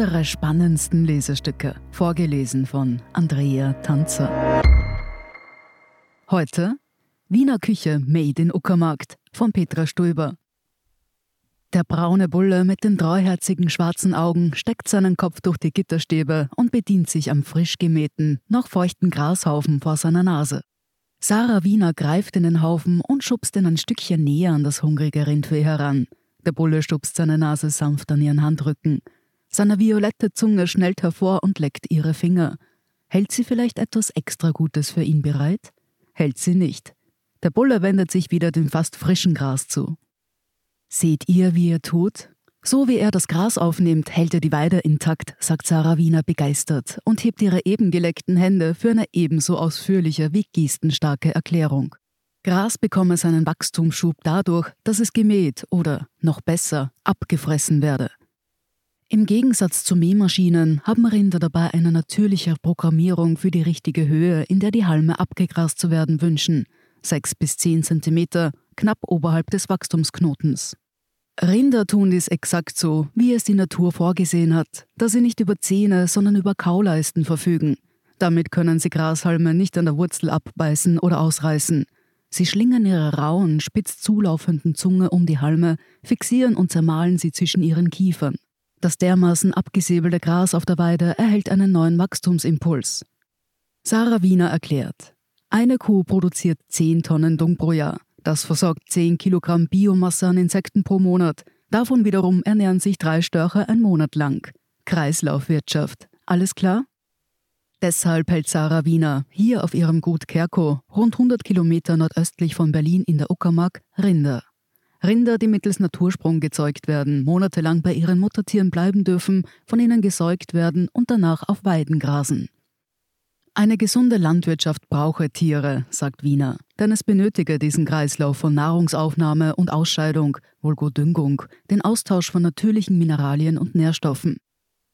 Unsere spannendsten Lesestücke, vorgelesen von Andrea Tanzer. Heute Wiener Küche Made in Uckermarkt von Petra Stulber. Der braune Bulle mit den treuherzigen schwarzen Augen steckt seinen Kopf durch die Gitterstäbe und bedient sich am frisch gemähten, noch feuchten Grashaufen vor seiner Nase. Sarah Wiener greift in den Haufen und schubst ihn ein Stückchen näher an das hungrige Rindvieh heran. Der Bulle stupst seine Nase sanft an ihren Handrücken. Seine violette Zunge schnellt hervor und leckt ihre Finger. Hält sie vielleicht etwas extra Gutes für ihn bereit? Hält sie nicht. Der Bulle wendet sich wieder dem fast frischen Gras zu. Seht ihr, wie er tut? So wie er das Gras aufnimmt, hält er die Weide intakt, sagt Sarah Wiener begeistert und hebt ihre eben geleckten Hände für eine ebenso ausführliche wie gestenstarke Erklärung. Gras bekomme seinen Wachstumsschub dadurch, dass es gemäht oder, noch besser, abgefressen werde. Im Gegensatz zu Mähmaschinen haben Rinder dabei eine natürliche Programmierung für die richtige Höhe, in der die Halme abgegrast zu werden wünschen, 6 bis 10 cm, knapp oberhalb des Wachstumsknotens. Rinder tun dies exakt so, wie es die Natur vorgesehen hat, da sie nicht über Zähne, sondern über Kauleisten verfügen. Damit können sie Grashalme nicht an der Wurzel abbeißen oder ausreißen. Sie schlingen ihre rauen, spitz zulaufenden Zunge um die Halme, fixieren und zermahlen sie zwischen ihren Kiefern. Das dermaßen abgesäbelte Gras auf der Weide erhält einen neuen Wachstumsimpuls. Sarah Wiener erklärt, eine Kuh produziert 10 Tonnen Dung pro Jahr. Das versorgt 10 Kilogramm Biomasse an Insekten pro Monat. Davon wiederum ernähren sich drei Störche ein Monat lang. Kreislaufwirtschaft. Alles klar? Deshalb hält Sarah Wiener hier auf ihrem Gut Kerko, rund 100 Kilometer nordöstlich von Berlin in der Uckermark, Rinder. Rinder, die mittels Natursprung gezeugt werden, monatelang bei ihren Muttertieren bleiben dürfen, von ihnen gesäugt werden und danach auf Weiden grasen. Eine gesunde Landwirtschaft brauche Tiere, sagt Wiener, denn es benötige diesen Kreislauf von Nahrungsaufnahme und Ausscheidung, Düngung, den Austausch von natürlichen Mineralien und Nährstoffen.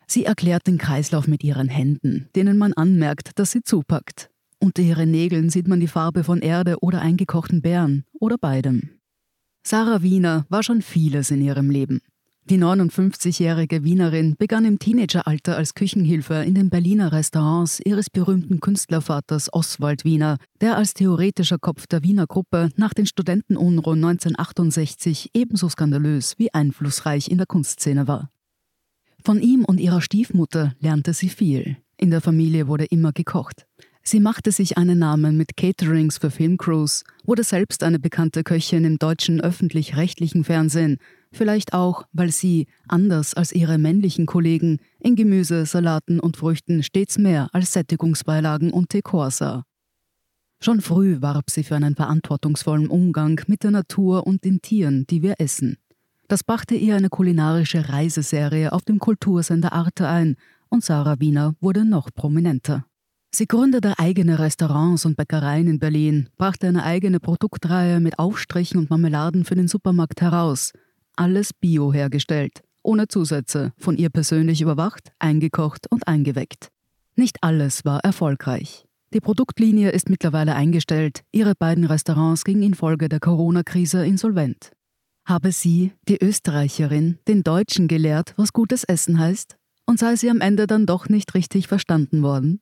Sie erklärt den Kreislauf mit ihren Händen, denen man anmerkt, dass sie zupackt. Unter ihren Nägeln sieht man die Farbe von Erde oder eingekochten Beeren oder beidem. Sarah Wiener war schon vieles in ihrem Leben. Die 59-jährige Wienerin begann im Teenageralter als Küchenhilfe in den Berliner Restaurants ihres berühmten Künstlervaters Oswald Wiener, der als theoretischer Kopf der Wiener Gruppe nach den Studentenunruhen 1968 ebenso skandalös wie einflussreich in der Kunstszene war. Von ihm und ihrer Stiefmutter lernte sie viel. In der Familie wurde immer gekocht. Sie machte sich einen Namen mit Caterings für Filmcrews, wurde selbst eine bekannte Köchin im deutschen öffentlich-rechtlichen Fernsehen vielleicht auch, weil sie, anders als ihre männlichen Kollegen, in Gemüse, Salaten und Früchten stets mehr als Sättigungsbeilagen und Dekor sah. Schon früh warb sie für einen verantwortungsvollen Umgang mit der Natur und den Tieren, die wir essen. Das brachte ihr eine kulinarische Reiseserie auf dem Kultursender Arte ein und Sarah Wiener wurde noch prominenter. Sie gründete eigene Restaurants und Bäckereien in Berlin, brachte eine eigene Produktreihe mit Aufstrichen und Marmeladen für den Supermarkt heraus alles bio hergestellt, ohne Zusätze, von ihr persönlich überwacht, eingekocht und eingeweckt. Nicht alles war erfolgreich. Die Produktlinie ist mittlerweile eingestellt, ihre beiden Restaurants gingen infolge der Corona-Krise insolvent. Habe sie, die Österreicherin, den Deutschen gelehrt, was gutes Essen heißt? Und sei sie am Ende dann doch nicht richtig verstanden worden?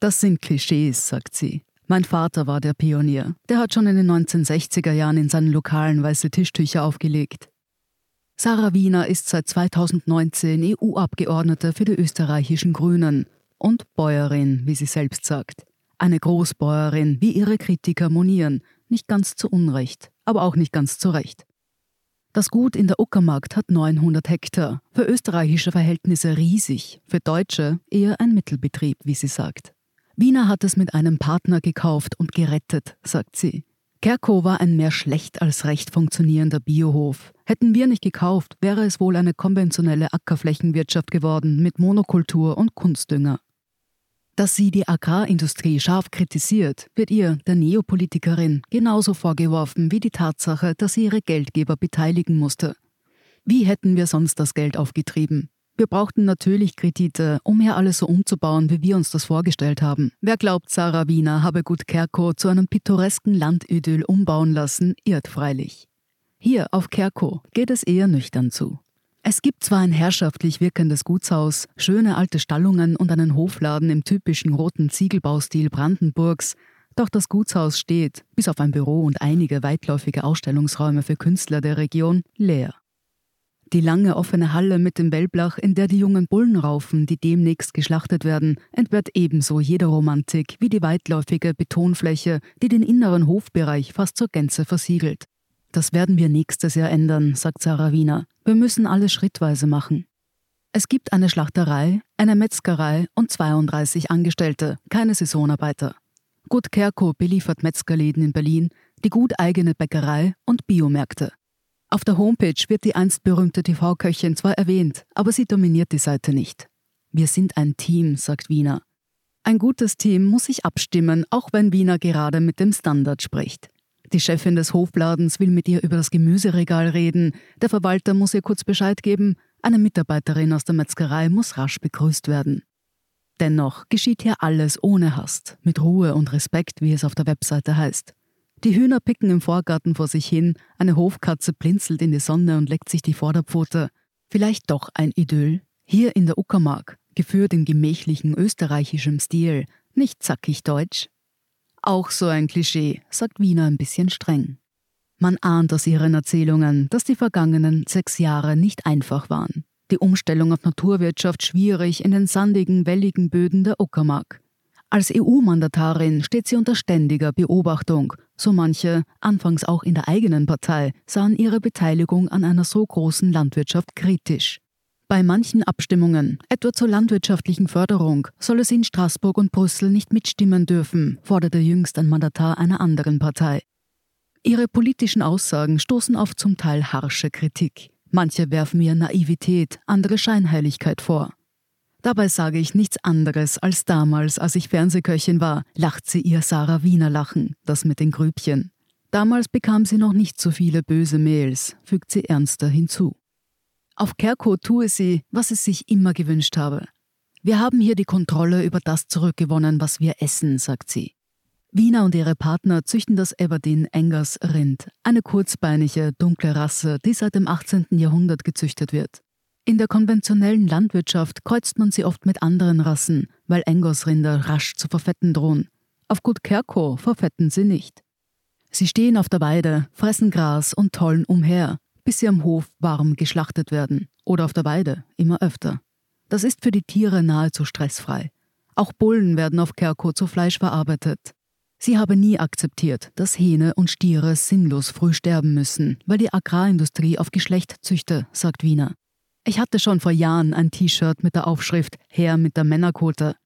Das sind Klischees, sagt sie. Mein Vater war der Pionier. Der hat schon in den 1960er Jahren in seinen Lokalen weiße Tischtücher aufgelegt. Sarah Wiener ist seit 2019 EU-Abgeordnete für die österreichischen Grünen und Bäuerin, wie sie selbst sagt. Eine Großbäuerin, wie ihre Kritiker monieren, nicht ganz zu Unrecht, aber auch nicht ganz zu Recht. Das Gut in der Uckermarkt hat 900 Hektar, für österreichische Verhältnisse riesig, für Deutsche eher ein Mittelbetrieb, wie sie sagt. Wiener hat es mit einem Partner gekauft und gerettet, sagt sie. Kerko war ein mehr schlecht als recht funktionierender Biohof. Hätten wir nicht gekauft, wäre es wohl eine konventionelle Ackerflächenwirtschaft geworden mit Monokultur und Kunstdünger. Dass sie die Agrarindustrie scharf kritisiert, wird ihr, der Neopolitikerin, genauso vorgeworfen wie die Tatsache, dass sie ihre Geldgeber beteiligen musste. Wie hätten wir sonst das Geld aufgetrieben? Wir brauchten natürlich Kredite, um hier alles so umzubauen, wie wir uns das vorgestellt haben. Wer glaubt, Sarah Wiener habe Gut Kerko zu einem pittoresken Landidyll umbauen lassen, irrt freilich. Hier auf Kerko geht es eher nüchtern zu. Es gibt zwar ein herrschaftlich wirkendes Gutshaus, schöne alte Stallungen und einen Hofladen im typischen roten Ziegelbaustil Brandenburgs, doch das Gutshaus steht, bis auf ein Büro und einige weitläufige Ausstellungsräume für Künstler der Region, leer. Die lange offene Halle mit dem Wellblach, in der die jungen Bullen raufen, die demnächst geschlachtet werden, entbehrt ebenso jeder Romantik wie die weitläufige Betonfläche, die den inneren Hofbereich fast zur Gänze versiegelt. Das werden wir nächstes Jahr ändern, sagt Sarah Wiener. Wir müssen alles schrittweise machen. Es gibt eine Schlachterei, eine Metzgerei und 32 Angestellte, keine Saisonarbeiter. Gut Kerko beliefert Metzgerläden in Berlin, die gut eigene Bäckerei und Biomärkte. Auf der Homepage wird die einst berühmte TV-Köchin zwar erwähnt, aber sie dominiert die Seite nicht. Wir sind ein Team, sagt Wiener. Ein gutes Team muss sich abstimmen, auch wenn Wiener gerade mit dem Standard spricht. Die Chefin des Hofladens will mit ihr über das Gemüseregal reden, der Verwalter muss ihr kurz Bescheid geben, eine Mitarbeiterin aus der Metzgerei muss rasch begrüßt werden. Dennoch geschieht hier alles ohne Hast, mit Ruhe und Respekt, wie es auf der Webseite heißt. Die Hühner picken im Vorgarten vor sich hin, eine Hofkatze blinzelt in die Sonne und leckt sich die Vorderpfote. Vielleicht doch ein Idyll. Hier in der Uckermark, geführt in gemächlichem österreichischem Stil, nicht zackig deutsch, auch so ein Klischee, sagt Wiener ein bisschen streng. Man ahnt aus ihren Erzählungen, dass die vergangenen sechs Jahre nicht einfach waren. Die Umstellung auf Naturwirtschaft schwierig in den sandigen, welligen Böden der Uckermark. Als EU-Mandatarin steht sie unter ständiger Beobachtung. So manche, anfangs auch in der eigenen Partei, sahen ihre Beteiligung an einer so großen Landwirtschaft kritisch. Bei manchen Abstimmungen, etwa zur landwirtschaftlichen Förderung, soll es in Straßburg und Brüssel nicht mitstimmen dürfen, forderte jüngst ein Mandatar einer anderen Partei. Ihre politischen Aussagen stoßen auf zum Teil harsche Kritik. Manche werfen ihr Naivität, andere Scheinheiligkeit vor. Dabei sage ich nichts anderes als damals, als ich Fernsehköchin war, lacht sie ihr Sarah Wiener Lachen, das mit den Grübchen. Damals bekam sie noch nicht so viele böse Mails, fügt sie ernster hinzu. Auf Kerko tue sie, was es sich immer gewünscht habe. Wir haben hier die Kontrolle über das zurückgewonnen, was wir essen, sagt sie. Wiener und ihre Partner züchten das Aberdeen Angers Rind, eine kurzbeinige, dunkle Rasse, die seit dem 18. Jahrhundert gezüchtet wird. In der konventionellen Landwirtschaft kreuzt man sie oft mit anderen Rassen, weil Angus-Rinder rasch zu verfetten drohen. Auf Gut Kerko verfetten sie nicht. Sie stehen auf der Weide, fressen Gras und tollen umher, bis sie am Hof warm geschlachtet werden oder auf der Weide immer öfter. Das ist für die Tiere nahezu stressfrei. Auch Bullen werden auf Kerko zu Fleisch verarbeitet. Sie habe nie akzeptiert, dass Hähne und Stiere sinnlos früh sterben müssen, weil die Agrarindustrie auf Geschlecht züchte, sagt Wiener. Ich hatte schon vor Jahren ein T-Shirt mit der Aufschrift Herr mit der Männerkote.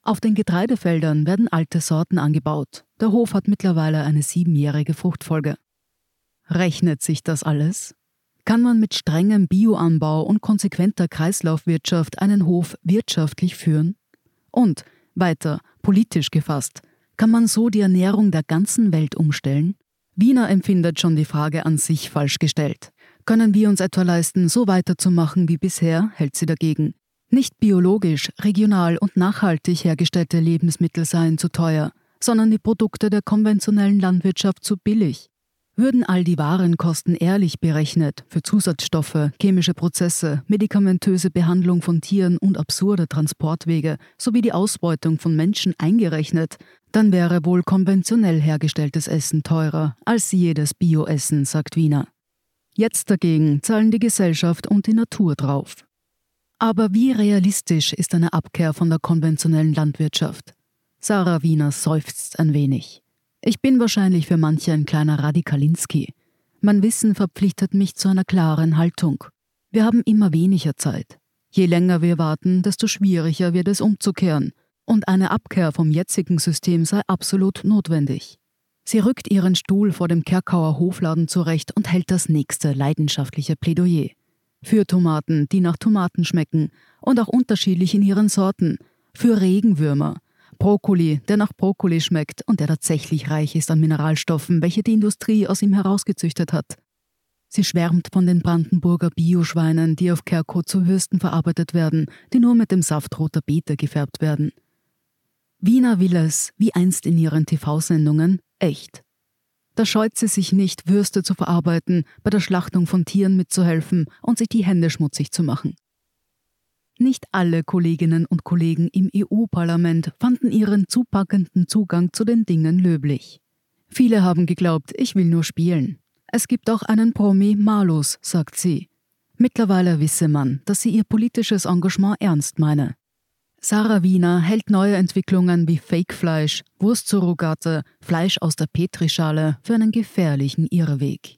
Auf den Getreidefeldern werden alte Sorten angebaut. Der Hof hat mittlerweile eine siebenjährige Fruchtfolge. Rechnet sich das alles? Kann man mit strengem Bioanbau und konsequenter Kreislaufwirtschaft einen Hof wirtschaftlich führen? Und, weiter, politisch gefasst, kann man so die Ernährung der ganzen Welt umstellen? Wiener empfindet schon die Frage an sich falsch gestellt. Können wir uns etwa leisten, so weiterzumachen wie bisher, hält sie dagegen. Nicht biologisch, regional und nachhaltig hergestellte Lebensmittel seien zu teuer, sondern die Produkte der konventionellen Landwirtschaft zu billig. Würden all die Warenkosten ehrlich berechnet, für Zusatzstoffe, chemische Prozesse, medikamentöse Behandlung von Tieren und absurde Transportwege sowie die Ausbeutung von Menschen eingerechnet, dann wäre wohl konventionell hergestelltes Essen teurer als jedes Bioessen, sagt Wiener. Jetzt dagegen zahlen die Gesellschaft und die Natur drauf. Aber wie realistisch ist eine Abkehr von der konventionellen Landwirtschaft? Sarah Wiener seufzt ein wenig. Ich bin wahrscheinlich für manche ein kleiner Radikalinski. Mein Wissen verpflichtet mich zu einer klaren Haltung. Wir haben immer weniger Zeit. Je länger wir warten, desto schwieriger wird es umzukehren. Und eine Abkehr vom jetzigen System sei absolut notwendig. Sie rückt ihren Stuhl vor dem Kerkauer Hofladen zurecht und hält das nächste leidenschaftliche Plädoyer. Für Tomaten, die nach Tomaten schmecken und auch unterschiedlich in ihren Sorten. Für Regenwürmer, Brokkoli, der nach Brokkoli schmeckt und der tatsächlich reich ist an Mineralstoffen, welche die Industrie aus ihm herausgezüchtet hat. Sie schwärmt von den Brandenburger Bioschweinen, die auf Kerko zu Würsten verarbeitet werden, die nur mit dem Saft roter Beete gefärbt werden. Wiener will es, wie einst in ihren TV-Sendungen, echt. Da scheut sie sich nicht, Würste zu verarbeiten, bei der Schlachtung von Tieren mitzuhelfen und sich die Hände schmutzig zu machen. Nicht alle Kolleginnen und Kollegen im EU-Parlament fanden ihren zupackenden Zugang zu den Dingen löblich. Viele haben geglaubt, ich will nur spielen. Es gibt auch einen Promi Malus, sagt sie. Mittlerweile wisse man, dass sie ihr politisches Engagement ernst meine. Sarah Wiener hält neue Entwicklungen wie Fake-Fleisch, Wurstsurrogate, Fleisch aus der Petrischale für einen gefährlichen Irrweg.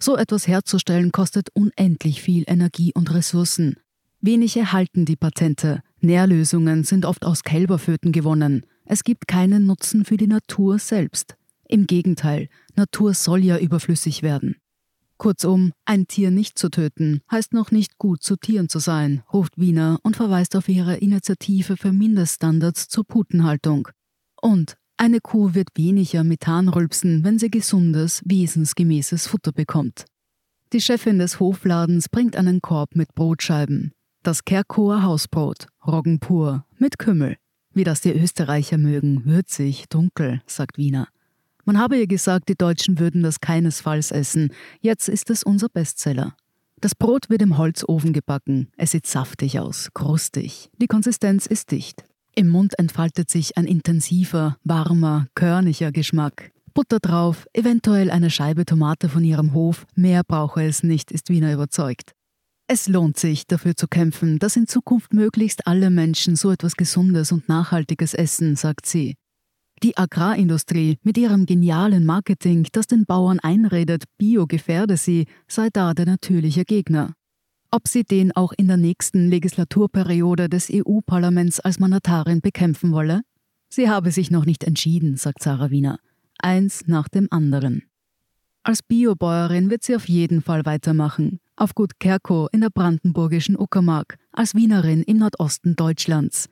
So etwas herzustellen kostet unendlich viel Energie und Ressourcen. Wenige halten die Patente. Nährlösungen sind oft aus Kälberföten gewonnen. Es gibt keinen Nutzen für die Natur selbst. Im Gegenteil, Natur soll ja überflüssig werden. Kurzum, ein Tier nicht zu töten, heißt noch nicht gut zu Tieren zu sein, ruft Wiener und verweist auf ihre Initiative für Mindeststandards zur Putenhaltung. Und eine Kuh wird weniger Methan rülpsen, wenn sie gesundes, wesensgemäßes Futter bekommt. Die Chefin des Hofladens bringt einen Korb mit Brotscheiben. Das Kerkower Hausbrot, Roggen pur, mit Kümmel. Wie das die Österreicher mögen, würzig, dunkel, sagt Wiener. Man habe ihr gesagt, die Deutschen würden das keinesfalls essen. Jetzt ist es unser Bestseller. Das Brot wird im Holzofen gebacken. Es sieht saftig aus, krustig. Die Konsistenz ist dicht. Im Mund entfaltet sich ein intensiver, warmer, körniger Geschmack. Butter drauf, eventuell eine Scheibe Tomate von ihrem Hof. Mehr brauche es nicht, ist Wiener überzeugt. Es lohnt sich, dafür zu kämpfen, dass in Zukunft möglichst alle Menschen so etwas Gesundes und Nachhaltiges essen, sagt sie. Die Agrarindustrie mit ihrem genialen Marketing, das den Bauern einredet, Bio gefährde sie, sei da der natürliche Gegner. Ob sie den auch in der nächsten Legislaturperiode des EU-Parlaments als Mandatarin bekämpfen wolle? Sie habe sich noch nicht entschieden, sagt Sarah Wiener. Eins nach dem anderen. Als Biobäuerin wird sie auf jeden Fall weitermachen auf Gut Kerko in der brandenburgischen Uckermark, als Wienerin im Nordosten Deutschlands.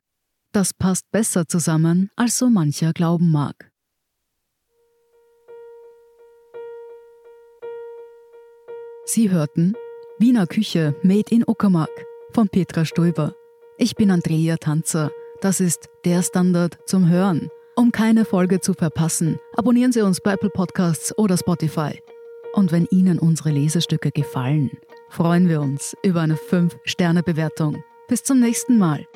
Das passt besser zusammen, als so mancher glauben mag. Sie hörten Wiener Küche Made in Uckermark von Petra Stoiber. Ich bin Andrea Tanzer. Das ist der Standard zum Hören. Um keine Folge zu verpassen, abonnieren Sie uns bei Apple Podcasts oder Spotify. Und wenn Ihnen unsere Lesestücke gefallen, freuen wir uns über eine 5-Sterne-Bewertung. Bis zum nächsten Mal.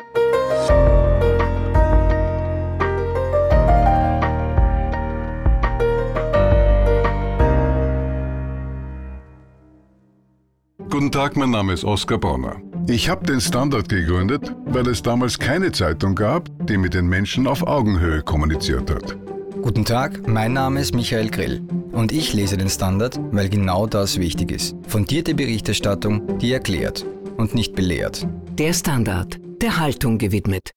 Guten Tag, mein Name ist Oskar Bronner. Ich habe den Standard gegründet, weil es damals keine Zeitung gab, die mit den Menschen auf Augenhöhe kommuniziert hat. Guten Tag, mein Name ist Michael Grill und ich lese den Standard, weil genau das wichtig ist. Fundierte Berichterstattung, die erklärt und nicht belehrt. Der Standard, der Haltung gewidmet.